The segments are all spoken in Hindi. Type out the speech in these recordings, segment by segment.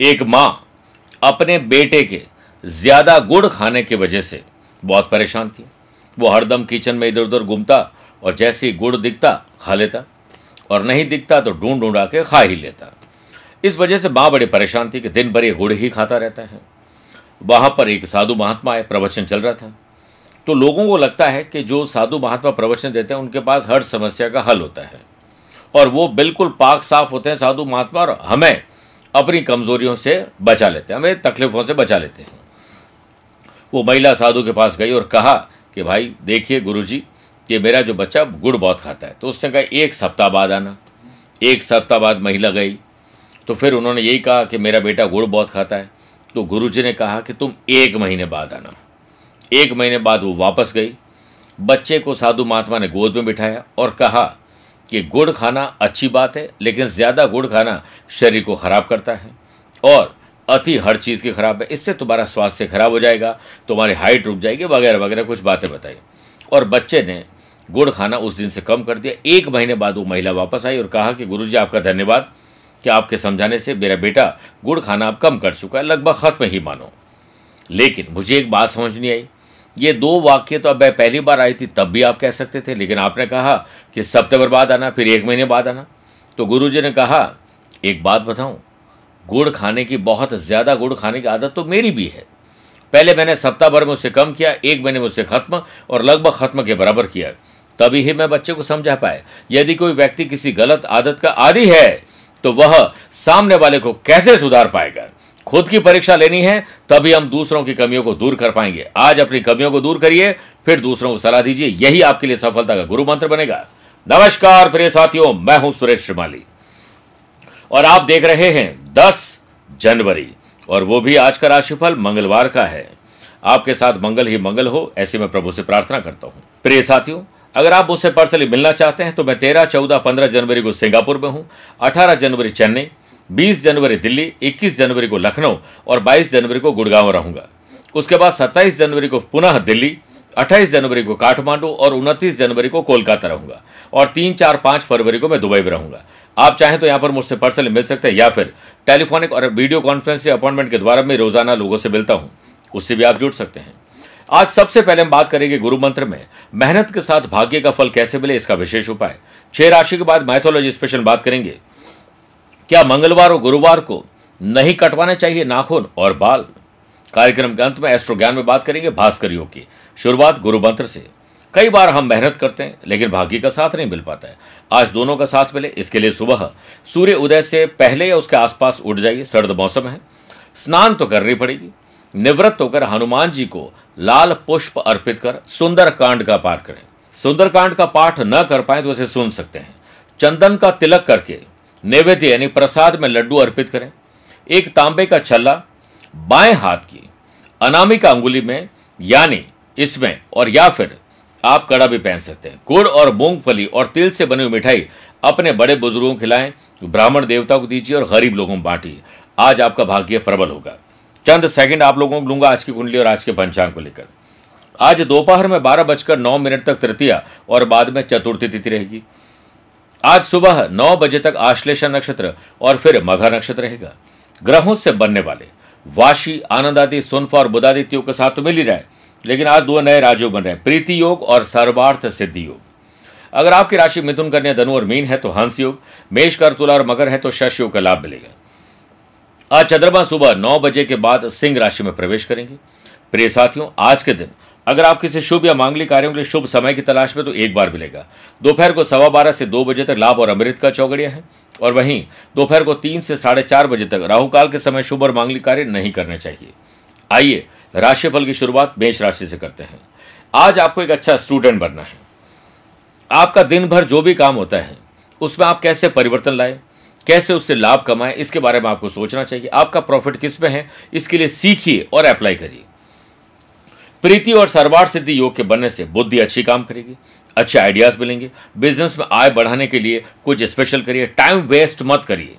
एक माँ अपने बेटे के ज़्यादा गुड़ खाने की वजह से बहुत परेशान थी। वो हरदम किचन में इधर उधर घूमता और जैसे ही गुड़ दिखता, खा लेता। और नहीं दिखता तो ढूंढ ढूंढा के खा ही लेता। इस वजह से माँ बड़ी परेशान थी कि दिन भर ये गुड़ ही खाता रहता है। वहाँ पर एक साधु महात्मा आए, प्रवचन चल रहा था। तो लोगों को लगता है कि जो साधु महात्मा प्रवचन देते हैं, उनके पास हर समस्या का हल होता है। और वो बिल्कुल पाक साफ़ होते हैं साधु महात्मा और हमें अपनी कमजोरियों से बचा लेते हैं, हमें तकलीफों से बचा लेते हैं। वो महिला साधु के पास गई और कहा कि भाई, देखिए गुरुजी, ये मेरा जो बच्चा गुड़ बहुत खाता है। तो उसने कहा, एक सप्ताह बाद आना। एक सप्ताह बाद महिला गई। तो फिर उन्होंने यही कहा कि मेरा बेटा गुड़ बहुत खाता है। तो गुरुजी ने कहा कि तुम एक महीने बाद आना। एक महीने बाद वो वापस गई। बच्चे को साधु महात्मा ने गोद में बिठाया और कहा कि गुड़ खाना अच्छी बात है, लेकिन ज़्यादा गुड़ खाना शरीर को खराब करता है। और अति हर चीज़ की खराब है, इससे तुम्हारा स्वास्थ्य खराब हो जाएगा, तुम्हारी हाइट रुक जाएगी, वगैरह वगैरह, कुछ बातें बताई और बच्चे ने गुड़ खाना उस दिन से कम कर दिया। एक महीने बाद वो महिला वापस आई और कहा कि, गुरुजी, आपका धन्यवाद कि आपके समझाने से मेरा बेटा गुड़ खाना अब कम कर चुका है, लगभग खत्म ही मानो। लेकिन मुझे एक बात समझ नहीं आई। ये दो वाक्य तो अब पहली बार आई थी, तब भी आप कह सकते थे, लेकिन आपने कहा कि सप्ताह बाद आना, फिर एक महीने बाद आना। तो गुरु जी ने कहा, एक बात बताऊँ, गुड़ खाने की बहुत ज़्यादा गुड़ खाने की आदत तो मेरी भी है। पहले मैंने सप्ताह भर में उससे कम किया, एक महीने में उससे खत्म और लगभग खत्म के बराबर किया। तभी ही मैं बच्चे को समझा पाया। यदि कोई व्यक्ति किसी गलत आदत का आदि है तो वह सामने वाले को कैसे सुधार पाएगा? खुद की परीक्षा लेनी है, तभी हम दूसरों की कमियों को दूर कर पाएँगे। आज अपनी कमियों को दूर करिए, फिर दूसरों को सलाह दीजिए, यही आपके लिए सफलता का गुरु मंत्र बनेगा। नमस्कार, प्रिय साथियों, मैं हूँ सुरेश श्रीमाली। और आप देख रहे हैं 10 जनवरी, और वो भी आज का राशिफल मंगलवार का है। आपके साथ मंगल ही मंगल हो, ऐसे मैं प्रभु से प्रार्थना करता हूँ। प्रिय साथियों, अगर आप मुझसे पर्सनली मिलना चाहते हैं तो मैं तेरह, चौदह, पंद्रह जनवरी को सिंगापुर में हूँ, अठारह जनवरी चेन्नई बीस जनवरी दिल्ली, इक्कीस जनवरी को लखनऊ और बाईस जनवरी को गुड़गांव रहूँगा। उसके बाद सत्ताईस जनवरी को पुनः दिल्ली, अट्ठाईस जनवरी को काठमांडू और उनतीस जनवरी को कोलकाता रहूँगा और तीन, चार, पाँच फरवरी को मैं दुबई में रहूँगा। आप चाहें तो यहाँ पर मुझसे पर्सनली मिल सकते हैं या फिर टेलीफोनिक और वीडियो कॉन्फ्रेंस या अपॉइंटमेंट के द्वारा मैं रोज़ाना लोगों से मिलता हूँ। उससे भी आप जुड़ सकते हैं। आज सबसे पहले हम बात करेंगे गुरु मंत्र में, मेहनत के साथ भाग्य का फल कैसे मिले इसका विशेष उपाय। छह राशि के बाद मैथोलॉजी स्पेशल बात करेंगे। क्या मंगलवार और गुरुवार को नहीं कटवाने चाहिए नाखून और बाल? कार्यक्रम के अंत में एस्ट्रो ज्ञान में बात करेंगे भास्कर योग की। शुरुआत गुरु मंत्र से। कई बार हम मेहनत करते हैं, लेकिन भाग्य का साथ नहीं मिल पाता है। आज दोनों का साथ मिले, इसके लिए सुबह सूर्य उदय से पहले या उसके आसपास उठ जाइए, सर्द मौसम है। स्नान तो करनी पड़ेगी। निवृत्त होकर हनुमान जी को लाल पुष्प अर्पित कर सुंदर कांड का पाठ करें। सुंदर कांड का पाठ न कर पाए तो उसे सुन सकते हैं। चंदन का तिलक करके नैवेद्य यानी प्रसाद में लड्डू अर्पित करें। एक तांबे का छल्ला बाएँ हाथ की अनामिका अंगुली में, यानी इसमें, और या फिर आप कड़ा भी पहन सकते हैं। गुड़ और मूंगफली और तिल से बनी हुई मिठाई अपने बड़े बुज़ुर्गों को खिलाएँ, ब्राह्मण देवता को दीजिए और गरीब लोगों को बांटिए। आज आपका भाग्य प्रबल होगा। चंद सेकंड आप लोगों को लूँगा आज की कुंडली और आज के पंचांग को लेकर। आज दोपहर में बारह बजकर नौ मिनट तक तृतीया और बाद में चतुर्थी तिथि रहेगी। आज सुबह नौ बजे तक आश्लेषा नक्षत्र और फिर मघा नक्षत्र रहेगा। ग्रहों से बनने वाले वाशी आनंद आदि सुनफा और बुदादित्यों के साथ तो मिल ही रहा है, लेकिन आज दो नए राजयोग बन रहे हैं, प्रीति योग और सर्वार्थ सिद्धि योग। अगर आपकी राशि मिथुन, कन्या, धनु और मीन है तो हंस योग, मेष कर तुला और मकर है तो शश योग का लाभ मिलेगा। आज चंद्रमा सुबह नौ बजे के बाद सिंह राशि में प्रवेश करेंगे। प्रिय साथियों, आज के दिन अगर आप किसी शुभ या मांगलिक कार्यों के लिए शुभ समय की तलाश में तो एक बार मिलेगा। दोपहर को सवा बारह से दो बजे तक लाभ और अमृत का चौगड़िया है। और वहीं दोपहर को तीन से साढ़े चार बजे तक राहुकाल के समय शुभ और मांगलिक कार्य नहीं करने चाहिए। आइए, राशिफल की शुरुआत मेष राशि से करते हैं। आज आपको एक अच्छा स्टूडेंट बनना है। आपका दिन भर जो भी काम होता है, उसमें आप कैसे परिवर्तन लाए, कैसे उससे लाभ कमाएँ, इसके बारे में आपको सोचना चाहिए। आपका प्रॉफिट किसमें है, इसके लिए सीखिए और अप्लाई करिए। प्रीति और सर्वार्थ सिद्धि योग के बनने से बुद्धि अच्छी काम करेगी, अच्छे आइडियाज़ मिलेंगे। बिज़नेस में आय बढ़ाने के लिए कुछ स्पेशल करिए। टाइम वेस्ट मत करिए।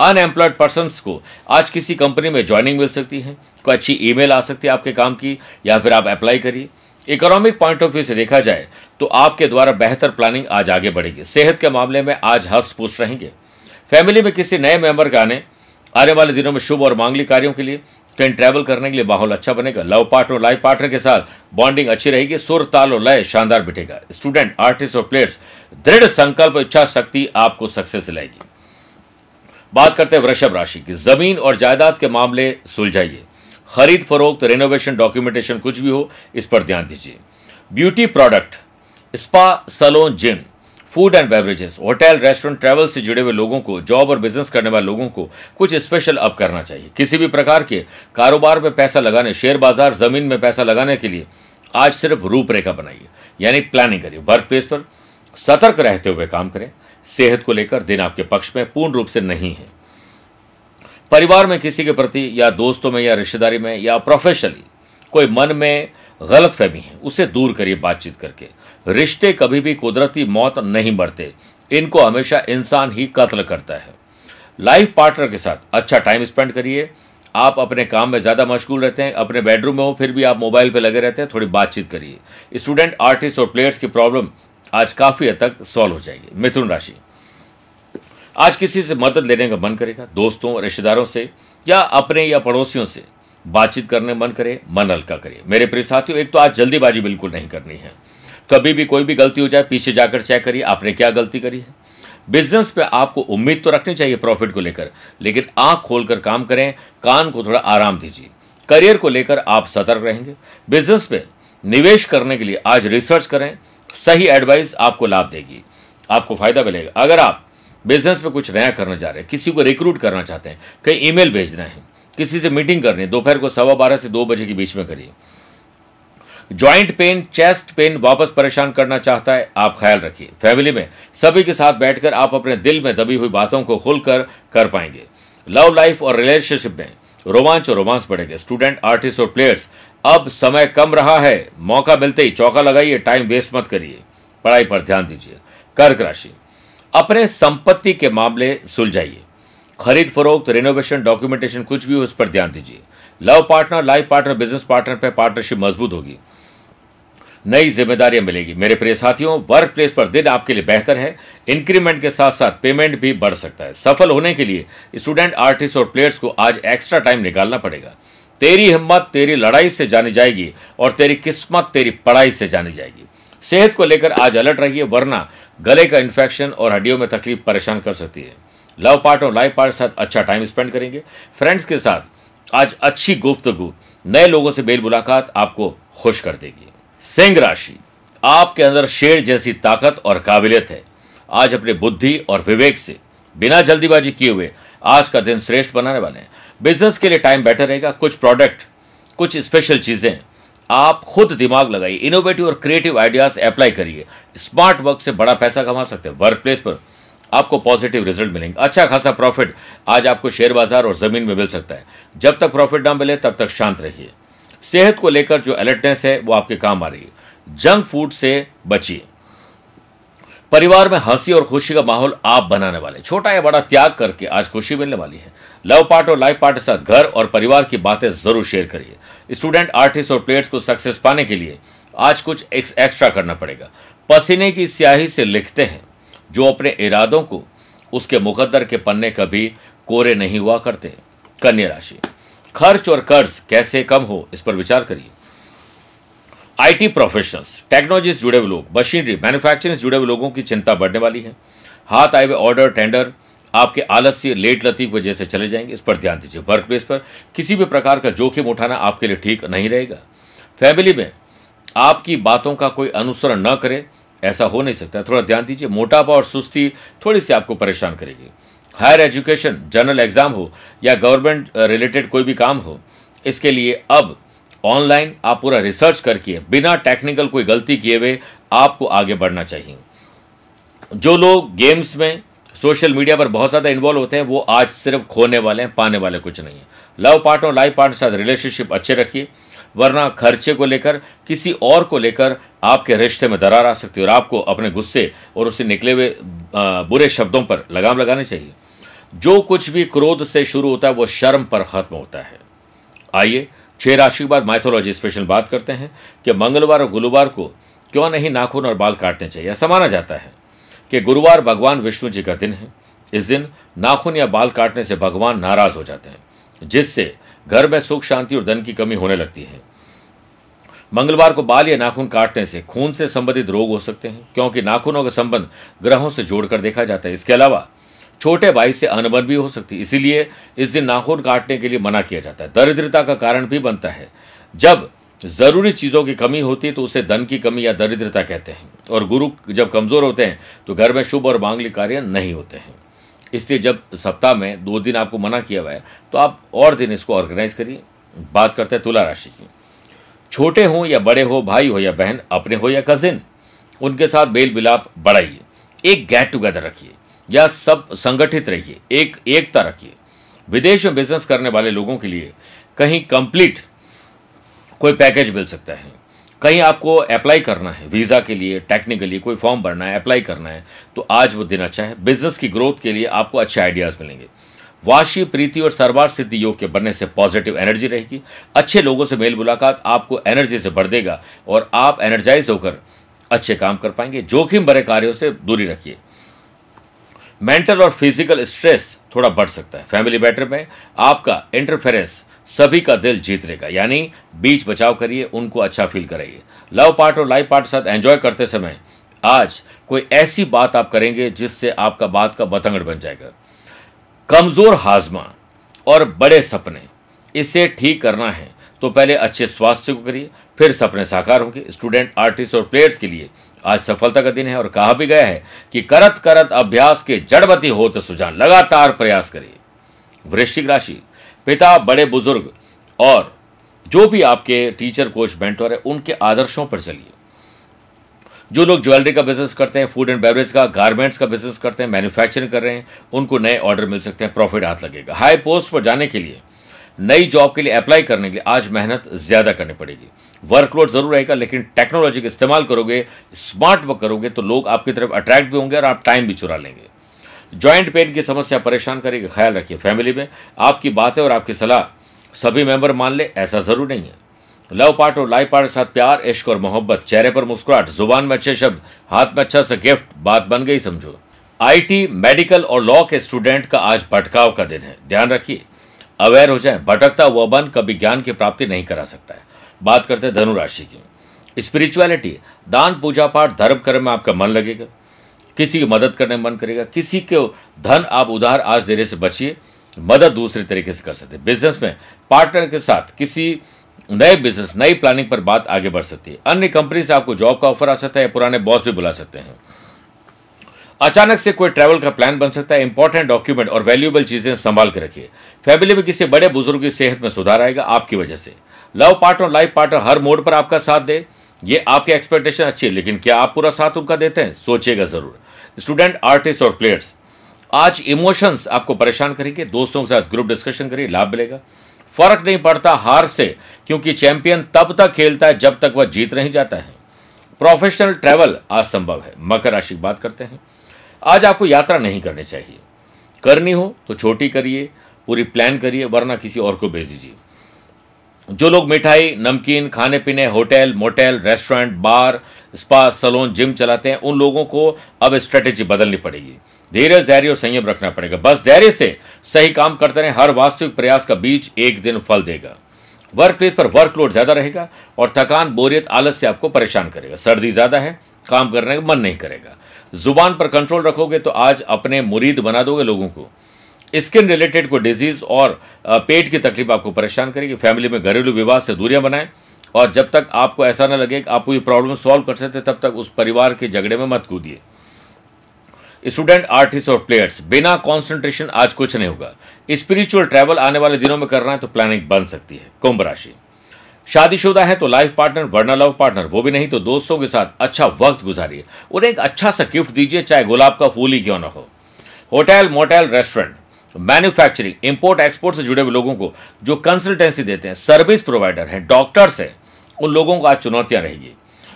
अनएम्प्लॉयड पर्सन को आज किसी कंपनी में ज्वाइनिंग मिल सकती है। कोई अच्छी ईमेल आ सकती है आपके काम की, या फिर आप अप्लाई करिए। इकोनॉमिक पॉइंट ऑफ़ व्यू से देखा जाए तो आपके द्वारा बेहतर प्लानिंग आज आगे बढ़ेगी। सेहत के मामले में आज हस्त पुष्ट रहेंगे। फैमिली में किसी नए मेंबर के आने आने वाले दिनों में शुभ और मांगलिक कार्यों के लिए कहीं ट्रैवल करने के लिए माहौल अच्छा बनेगा। लव पार्टनर लाइफ पार्टनर के साथ बॉन्डिंग अच्छी रहेगी, सुर, ताल और लय शानदार बिठेगा स्टूडेंट आर्टिस्ट और प्लेयर्स दृढ़ संकल्प, इच्छा शक्ति आपको सक्सेस दिलाएगी। बात करते हैं वृषभ राशि की। ज़मीन और जायदाद के मामले सुलझाइए। खरीद, फरोख्त रेनोवेशन डॉक्यूमेंटेशन कुछ भी हो, इस पर ध्यान दीजिए। Beauty product spa salon gym food and beverages hotel restaurant travel से जुड़े हुए लोगों को जॉब और बिज़नेस करने वाले लोगों को कुछ स्पेशल अप करना चाहिए। किसी भी प्रकार के कारोबार में पैसा लगाने शेयर बाज़ार, ज़मीन में पैसा लगाने के लिए आज सिर्फ़ रूपरेखा बनाइए। यानी प्लानिंग करिए। वर्क प्लेस पर सतर्क रहते हुए काम करें। सेहत को लेकर दिन आपके पक्ष में पूर्ण रूप से नहीं है। परिवार में किसी के प्रति या दोस्तों में या रिश्तेदारी में या प्रोफेशनली कोई मन में गलत फहमी है, उसे दूर करिए बातचीत करके। रिश्ते कभी भी कुदरती मौत नहीं मरते। इनको हमेशा इंसान ही कत्ल करता है। लाइफ पार्टनर के साथ अच्छा टाइम स्पेंड करिए। आप अपने काम में ज़्यादा मशगूल रहते हैं, अपने बेडरूम में हो, फिर भी आप मोबाइल पे लगे रहते हैं, थोड़ी बातचीत करिए। स्टूडेंट, आर्टिस्ट और प्लेयर्स की प्रॉब्लम आज काफ़ी हद तक सॉल्व हो जाएगी। मिथुन राशि। आज किसी से मदद लेने का मन करेगा, दोस्तों, रिश्तेदारों से, या अपने या पड़ोसियों से। बातचीत करने मन करे, मन हल्का करिए। मेरे प्रिय साथियों, एक तो आज जल्दीबाजी बिल्कुल नहीं करनी है। कभी भी कोई भी गलती हो जाए, पीछे जाकर चेक करिए, आपने क्या गलती करी है? बिज़नेस पे आपको उम्मीद तो रखनी चाहिए प्रॉफिट को लेकर, लेकिन आँख खोलकर काम करें, कान को थोड़ा आराम दीजिए। करियर को लेकर आप सतर्क रहेंगे। बिज़नेस पे निवेश करने के लिए आज रिसर्च करें, सही एडवाइस आपको लाभ देगी। आपको फ़ायदा मिलेगा। अगर आप बिज़नेस में कुछ नया करना चाह रहे हैं, किसी को रिक्रूट करना चाहते हैं, कहीं ईमेल भेजना है, किसी से मीटिंग करनी है, दोपहर को सवा बारह से दो बजे के बीच में करिए। ज्वाइंट पेन चेस्ट पेन वापस परेशान करना चाहता है, आप ख्याल रखिए। फैमिली में सभी के साथ बैठकर आप अपने दिल में दबी हुई बातों को खुलकर कर पाएँगे। लव लाइफ और रिलेशनशिप में रोमांच और रोमांस बढ़ेंगे। स्टूडेंट आर्टिस्ट और प्लेयर्स अब समय कम रहा है। मौका मिलते ही चौका लगाइए टाइम वेस्ट मत करिए। पढ़ाई पर ध्यान दीजिए। कर्क राशि, अपने संपत्ति के मामले सुलझाइए। खरीद फरोख्त रिनोवेशन डॉक्यूमेंटेशन कुछ भी हो, उस पर ध्यान दीजिए। Love partner life partner business partner पर पार्टनरशिप मज़बूत होगी। नई जिम्मेदारियाँ मिलेगी। मेरे प्रिय साथियों वर्क प्लेस पर दिन आपके लिए बेहतर है। इंक्रीमेंट के साथ साथ पेमेंट भी बढ़ सकता है। सफल होने के लिए स्टूडेंट आर्टिस्ट और प्लेयर्स को आज एक्स्ट्रा टाइम निकालना पड़ेगा। तेरी हिम्मत, तेरी लड़ाई से जानी जाएगी और तेरी किस्मत, तेरी पढ़ाई से जानी जाएगी। सेहत को लेकर आज अलर्ट रहिए, वरना गले का इन्फेक्शन और हड्डियों में तकलीफ़ परेशान कर सकती है। लव पार्ट और लाइफ पार्ट के साथ अच्छा टाइम स्पेंड करेंगे। फ्रेंड्स के साथ आज अच्छी गुफ्तगु। नए लोगों से बेल मुलाकात आपको खुश कर देगी। सिंह राशि आपके अंदर शेर जैसी ताकत और काबिलियत है। आज अपने बुद्धि और विवेक से बिना जल्दीबाजी किए हुए आज का दिन श्रेष्ठ बनाने वाले हैं। बिज़नेस के लिए टाइम बेटर रहेगा, कुछ प्रोडक्ट, कुछ स्पेशल चीज़ें। आप खुद दिमाग लगाइए इनोवेटिव और क्रिएटिव आइडियाज़ अप्लाई करिए। स्मार्ट वर्क से बड़ा पैसा कमा सकते हैं। वर्क प्लेस पर आपको पॉजिटिव रिज़ल्ट मिलेंगे। अच्छा खासा प्रॉफिट आज आपको शेयर बाज़ार और ज़मीन में मिल सकता है। जब तक प्रॉफिट ना मिले, तब तक शांत रहिए। सेहत को लेकर जो अलर्टनेस है वो आपके काम आ रही है। जंक फ़ूड से बचिए। परिवार में हँसी और खुशी का माहौल आप बनाने वाले छोटा या बड़ा त्याग करके आज खुशी मिलने वाली है। लव पार्ट और लाइफ पार्ट के साथ घर और परिवार की बातें ज़रूर शेयर करिए। स्टूडेंट आर्टिस्ट और प्लेयर्स को सक्सेस पाने के लिए आज कुछ एक, एक्स्ट्रा करना पड़ेगा। पसीने की स्याही से लिखते हैं। जो अपने इरादों को उसके मुकद्दर के पन्ने कभी कोरे नहीं हुआ करते। कन्या राशि। खर्च और कर्ज कैसे कम हो, इस पर विचार करिए। आईटी प्रोफेशनल्स टेक्नोलॉजी से जुड़े हुए लोग मशीनरी मैन्युफैक्चरिंग से जुड़े हुए लोगों की चिंता बढ़ने वाली है। हाथ आए हुए ऑर्डर टेंडर आपके आलस्य लेट लती की वजह से चले जाएँगे, इस पर ध्यान दीजिए। वर्क प्लेस पर किसी भी प्रकार का जोखिम उठाना आपके लिए ठीक नहीं रहेगा। फैमिली में आपकी बातों का कोई अनुसरण न करे, ऐसा हो नहीं सकता। थोड़ा ध्यान दीजिए, मोटापा और सुस्ती थोड़ी सी आपको परेशान करेगी। हायर एजुकेशन, जनरल एग्ज़ाम हो या गवर्नमेंट रिलेटेड कोई भी काम हो, इसके लिए अब ऑनलाइन आप पूरा रिसर्च करके, बिना टेक्निकल कोई गलती किए हुए आपको आगे बढ़ना चाहिए। जो लोग गेम्स में सोशल मीडिया पर बहुत ज़्यादा इन्वॉल्व होते हैं, वो आज सिर्फ़ खोने वाले हैं, पाने वाले कुछ नहीं है। लव पार्टनर लाइफ पार्टनर साथ रिलेशनशिप अच्छे रखिए, वरना खर्चे को लेकर, किसी और को लेकर आपके रिश्ते में दरार आ सकती है और आपको अपने गुस्से और उससे निकले हुए बुरे शब्दों पर लगाम लगानी चाहिए। जो कुछ भी क्रोध से शुरू होता है, वो शर्म पर खत्म होता है। आइए, छह राशि के बाद माइथोलॉजी स्पेशल बात करते हैं कि मंगलवार और गुरुवार को क्यों नहीं नाखून और बाल काटने चाहिए? ऐसा माना जाता है कि गुरुवार भगवान विष्णु जी का दिन है। इस दिन नाखून या बाल काटने से भगवान नाराज़ हो जाते हैं, जिससे घर में सुख, शांति और धन की कमी होने लगती है। मंगलवार को बाल या नाखून काटने से खून से संबंधित रोग हो सकते हैं, क्योंकि नाखूनों का संबंध ग्रहों से जोड़कर देखा जाता है। इसके अलावा छोटे भाई से अनबन भी हो सकती है। इसीलिए इस दिन नाखून काटने के लिए मना किया जाता है। दरिद्रता का कारण भी बनता है। जब ज़रूरी चीज़ों की कमी होती है तो उसे धन की कमी या दरिद्रता कहते हैं। और गुरु जब कमज़ोर होते हैं तो घर में शुभ और मांगलिक कार्य नहीं होते हैं। इसलिए जब सप्ताह में दो दिन आपको मना किया हुआ है तो आप और दिन इसको ऑर्गेनाइज करिए। बात करते हैं तुला राशि की। छोटे हों या बड़े हो, भाई हो या बहन, अपने हो या कजिन उनके साथ बेल मिलाप बढ़ाइए। एक गेट टुगेदर रखिए। या सब संगठित रहिए, एक, एकता रखिए। विदेश में बिज़नेस करने वाले लोगों के लिए कहीं कंप्लीट कोई पैकेज मिल सकता है। कहीं आपको अप्लाई करना है वीज़ा के लिए टेक्निकली कोई फॉर्म भरना है अप्लाई करना है तो आज वो दिन अच्छा है। बिज़नेस की ग्रोथ के लिए आपको अच्छे आइडियाज़ मिलेंगे। वाशी, प्रीति और सरवार सिद्धि योग के बनने से पॉजिटिव एनर्जी रहेगी। अच्छे लोगों से मेल मुलाकात आपको एनर्जी से बढ़ देगा और आप एनर्जाइज होकर अच्छे काम कर पाएँगे। जोखिम भरे कार्यों से दूरी रखिए। मेंटल और फ़िज़िकल स्ट्रेस थोड़ा बढ़ सकता है। फैमिली मैटर में आपका इंटरफेरेंस सभी का दिल जीत लेगा। यानी बीच बचाव करिए, उनको अच्छा फील कराइए। लव पार्ट और लाइफ पार्ट साथ एंजॉय करते समय आज कोई ऐसी बात आप करेंगे जिससे आपका बात का बतंगड़ बन जाएगा। कमज़ोर हाजमा और बड़े सपने, इसे ठीक करना है तो पहले अच्छे स्वास्थ्य को करिए, फिर सपने साकार होंगे। स्टूडेंट आर्टिस्ट और प्लेयर्स के लिए आज सफलता का दिन है और कहा भी गया है कि करत करत अभ्यास के जड़बती हो तो सुजान, लगातार प्रयास करिए। वृश्चिक राशि, पिता, बड़े बुज़ुर्ग और जो भी आपके टीचर कोच मेंटोर है, उनके आदर्शों पर चलिए। जो लोग ज्वेलरी का बिज़नेस करते हैं फ़ूड एंड बेवरेज का गारमेंट्स का बिज़नेस करते हैं मैन्युफैक्चरिंग कर रहे हैं, उनको नए ऑर्डर मिल सकते हैं प्रॉफिट हाथ लगेगा। हाई पोस्ट पर जाने के लिए, नई जॉब के लिए अप्लाई करने के लिए आज मेहनत ज़्यादा करनी पड़ेगी। वर्कलोड ज़रूर रहेगा, लेकिन टेक्नोलॉजी का इस्तेमाल करोगे स्मार्ट वर्क करोगे तो लोग आपकी तरफ़ अट्रैक्ट भी होंगे और आप टाइम भी चुरा लेंगे। ज्वाइंट पेन की समस्या परेशान करेगी, ख्याल रखिए फैमिली में। आपकी बातें और आपकी सलाह, सभी मेंबर मान ले, ऐसा ज़रूर नहीं है। लव पार्ट और लाइफ पार्ट के साथ प्यार, इश्क और मोहब्बत, चेहरे पर मुस्कुराहट, ज़ुबान में अच्छे शब्द, हाथ में अच्छा सा गिफ्ट बात बन गई समझो। आईटी मेडिकल और लॉ के स्टूडेंट का आज भटकाव का दिन है। ध्यान रखिए अवेयर हो जाए, भटकता हुआ मन कभी ज्ञान की प्राप्ति नहीं करा सकता है। बात करते हैं धनुराशि की। स्पिरिचुअलिटी दान, पूजा पाठ, धर्म कर्म में आपका मन लगेगा। किसी की मदद करने में मन करेगा। किसी को धन आप उधार आज देने से बचिए। मदद दूसरे तरीके से कर सकते हैं। बिज़नेस में पार्टनर के साथ किसी नए बिज़नेस नई प्लानिंग पर बात आगे बढ़ सकती है। अन्य कंपनी से आपको जॉब का ऑफ़र आ सकता है पुराने बॉस भी बुला सकते हैं। अचानक से कोई ट्रैवल का प्लान बन सकता है। इंपॉर्टेंट डॉक्यूमेंट और वैल्यूएबल चीज़ें संभाल के रखिए। फैमिली में किसी बड़े बुज़ुर्ग की सेहत में सुधार आएगा आपकी वजह से। लव पार्टनर लाइफ पार्टनर हर मोड पर आपका साथ दे। ये आपकी एक्सपेक्टेशन अच्छी है, लेकिन क्या आप पूरा साथ उनका देते हैं? सोचिएगा ज़रूर। स्टूडेंट आर्टिस्ट और प्लेयर्स आज इमोशंस आपको परेशान करेंगे, दोस्तों के साथ ग्रुप डिस्कशन करिए, लाभ मिलेगा। फ़र्क नहीं पड़ता हार से, क्योंकि चैंपियन तब तक खेलता है जब तक वह जीत नहीं जाता है। प्रोफेशनल ट्रैवल आज संभव है। मकर राशि की बात करते हैं। आज आपको यात्रा नहीं करनी चाहिए। करनी हो तो छोटी करिए, पूरी प्लान करिए, वरना किसी और को भेज दीजिए। जो लोग मिठाई, नमकीन खाने पीने hotel, motel, restaurant, bar, spa, salon, gym चलाते हैं, उन लोगों को अब स्ट्रेटेजी बदलनी पड़ेगी। धीरज, धैर्य और संयम रखना पड़ेगा। बस धैर्य से सही काम करते रहे, हर वास्तविक प्रयास का बीज एक दिन फल देगा। वर्क प्लेस पर वर्कलोड ज़्यादा रहेगा और थकान, बोरियत, आलस से आपको परेशान करेगा। सर्दी ज़्यादा है, काम करने का मन नहीं करेगा। ज़ुबान पर कंट्रोल रखोगे तो आज अपने मुरीद बना दोगे लोगों को। स्किन रिलेटेड कोई डिज़ीज़ और पेट की तकलीफ़ आपको परेशान करेगी। फैमिली में घरेलू विवाद से दूरियाँ बनाएँ और जब तक आपको ऐसा ना लगे कि आप कोई प्रॉब्लम सॉल्व कर सकते, तब तक उस परिवार के झगड़े में मत कूदिए। स्टूडेंट आर्टिस्ट और प्लेयर्स बिना कॉन्सेंट्रेशन आज कुछ नहीं होगा। स्पिरिचुअल ट्रैवल आने वाले दिनों में करना है तो प्लानिंग बन सकती है। कुंभ राशि। शादीशुदा है तो लाइफ पार्टनर वर्ना लव पार्टनर वो भी नहीं तो दोस्तों के साथ अच्छा वक्त गुजारिए। उन्हें एक अच्छा सा गिफ्ट दीजिए, चाहे गुलाब का फूल ही क्यों ना हो। Hotel motel restaurant manufacturing import export से जुड़े हुए लोगों को जो कंसल्टेंसी देते हैं सर्विस प्रोवाइडर हैं डॉक्टर्स हैं, उन लोगों को आज चुनौतियाँ रहेगी।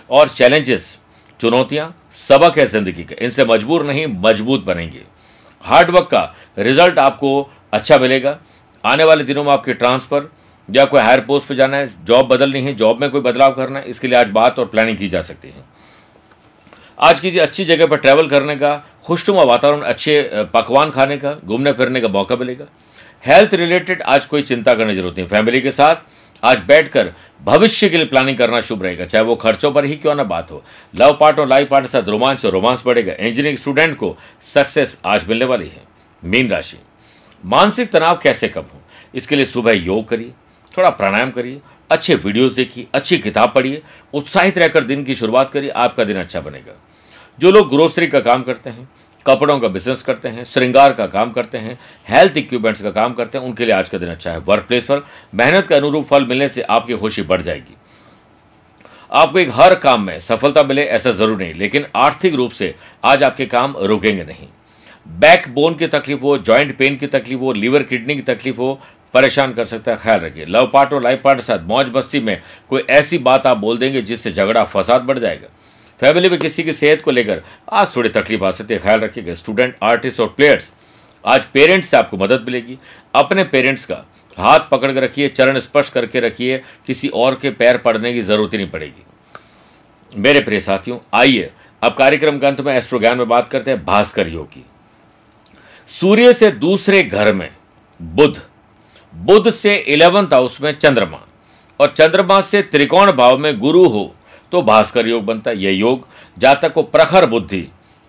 और चैलेंजेस चुनौतियाँ सबक है ज़िंदगी के। इनसे मजबूर नहीं, मज़बूत बनेंगे। हार्डवर्क का रिज़ल्ट आपको अच्छा मिलेगा। आने वाले दिनों में आपके ट्रांसफ़र या कोई हायर पोस्ट पर जाना है जॉब बदलनी है जॉब में कोई बदलाव करना है, इसके लिए आज बात और प्लानिंग की जा सकती है। आज किसी अच्छी जगह पर ट्रैवल करने का खुशनुमा वातावरण, अच्छे पकवान खाने का, घूमने फिरने का मौका मिलेगा। हेल्थ रिलेटेड आज कोई चिंता करने ज़रूरत नहीं। फैमिली के साथ आज बैठकर भविष्य के लिए प्लानिंग करना शुभ रहेगा। चाहे वो खर्चों पर ही क्यों ना बात हो। लव पार्ट और लाइफ पार्ट के साथ रोमांच और रोमांस बढ़ेगा। इंजीनियरिंग स्टूडेंट को सक्सेस आज मिलने वाली है। मीन राशि। मानसिक तनाव कैसे कम हो? इसके लिए सुबह योग करिए, थोड़ा प्राणायाम करिए, अच्छे वीडियोस देखिए, अच्छी किताब पढ़िए, उत्साहित रहकर दिन की शुरुआत करिए, आपका दिन अच्छा बनेगा। जो लोग ग्रोसरी का काम करते हैं, कपड़ों का बिज़नेस करते हैं, श्रृंगार का काम करते हैं हेल्थ इक्विपमेंट्स का काम करते हैं, उनके लिए आज का दिन अच्छा है। वर्क प्लेस पर मेहनत के अनुरूप फल मिलने से आपकी खुशी बढ़ जाएगी। आपको एक हर काम में सफलता मिले, ऐसा ज़रूर नहीं, लेकिन आर्थिक रूप से आज आपके काम रुकेंगे नहीं। बैक बोन की तकलीफ़ हो जॉइंट पेन की तकलीफ़ हो लीवर किडनी की तकलीफ़ हो, परेशान कर सकता है, ख्याल रखिए। लव पार्ट और लाइफ पार्ट के साथ मौज बस्ती में कोई ऐसी बात आप बोल देंगे जिससे झगड़ा, फसाद बढ़ जाएगा। फैमिली में किसी की सेहत को लेकर आज थोड़ी तकलीफ़ आ सकती है। ख्याल रखिएगा स्टूडेंट आर्टिस्ट और प्लेयर्स आज पेरेंट्स से आपको मदद मिलेगी। अपने पेरेंट्स का हाथ पकड़ कर रखिए, चरण स्पर्श करके रखिए, किसी और के पैर पड़ने की ज़रूरत ही नहीं पड़ेगी। मेरे प्रिय साथियों, आइए, अब कार्यक्रम के अंत में एस्ट्रो ज्ञान में बात करते हैं भास्कर योग। की सूर्य से दूसरे घर में बुध बुध से इलेवंथ हाउस में चंद्रमा, और चंद्रमा से त्रिकोण भाव में गुरु हो तो भास्कर योग बनता है, यह योग। जातक को प्रखर बुद्धि,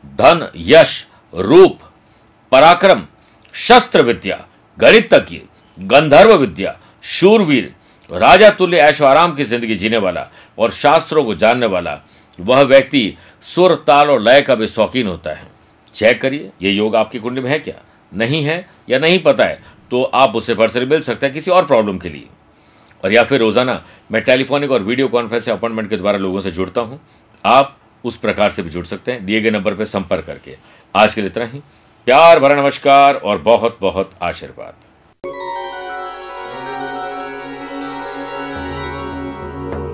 धन, यश, रूप, पराक्रम, शस्त्र विद्या गणितज्ञ गंधर्व विद्या, शूरवीर, राजा तुल्य ऐशो आराम की ज़िंदगी जीने वाला और शास्त्रों को जानने वाला, वह व्यक्ति सुर, ताल और लय का भी शौकीन होता है। चेक करिए, ये योग आपकी कुंडली में है क्या? नहीं है या नहीं पता है? तो आप उसे पर्सनली मिल सकते हैं किसी और प्रॉब्लम के लिए। और या फिर रोज़ाना मैं टेलीफोनिक और वीडियो कॉन्फ्रेंस अपॉइंटमेंट के द्वारा लोगों से जुड़ता हूँ। आप उस प्रकार से भी जुड़ सकते हैं। दिए गए नंबर पर संपर्क करके। आज के लिए इतना ही। प्यार, भरा नमस्कार और बहुत बहुत आशीर्वाद।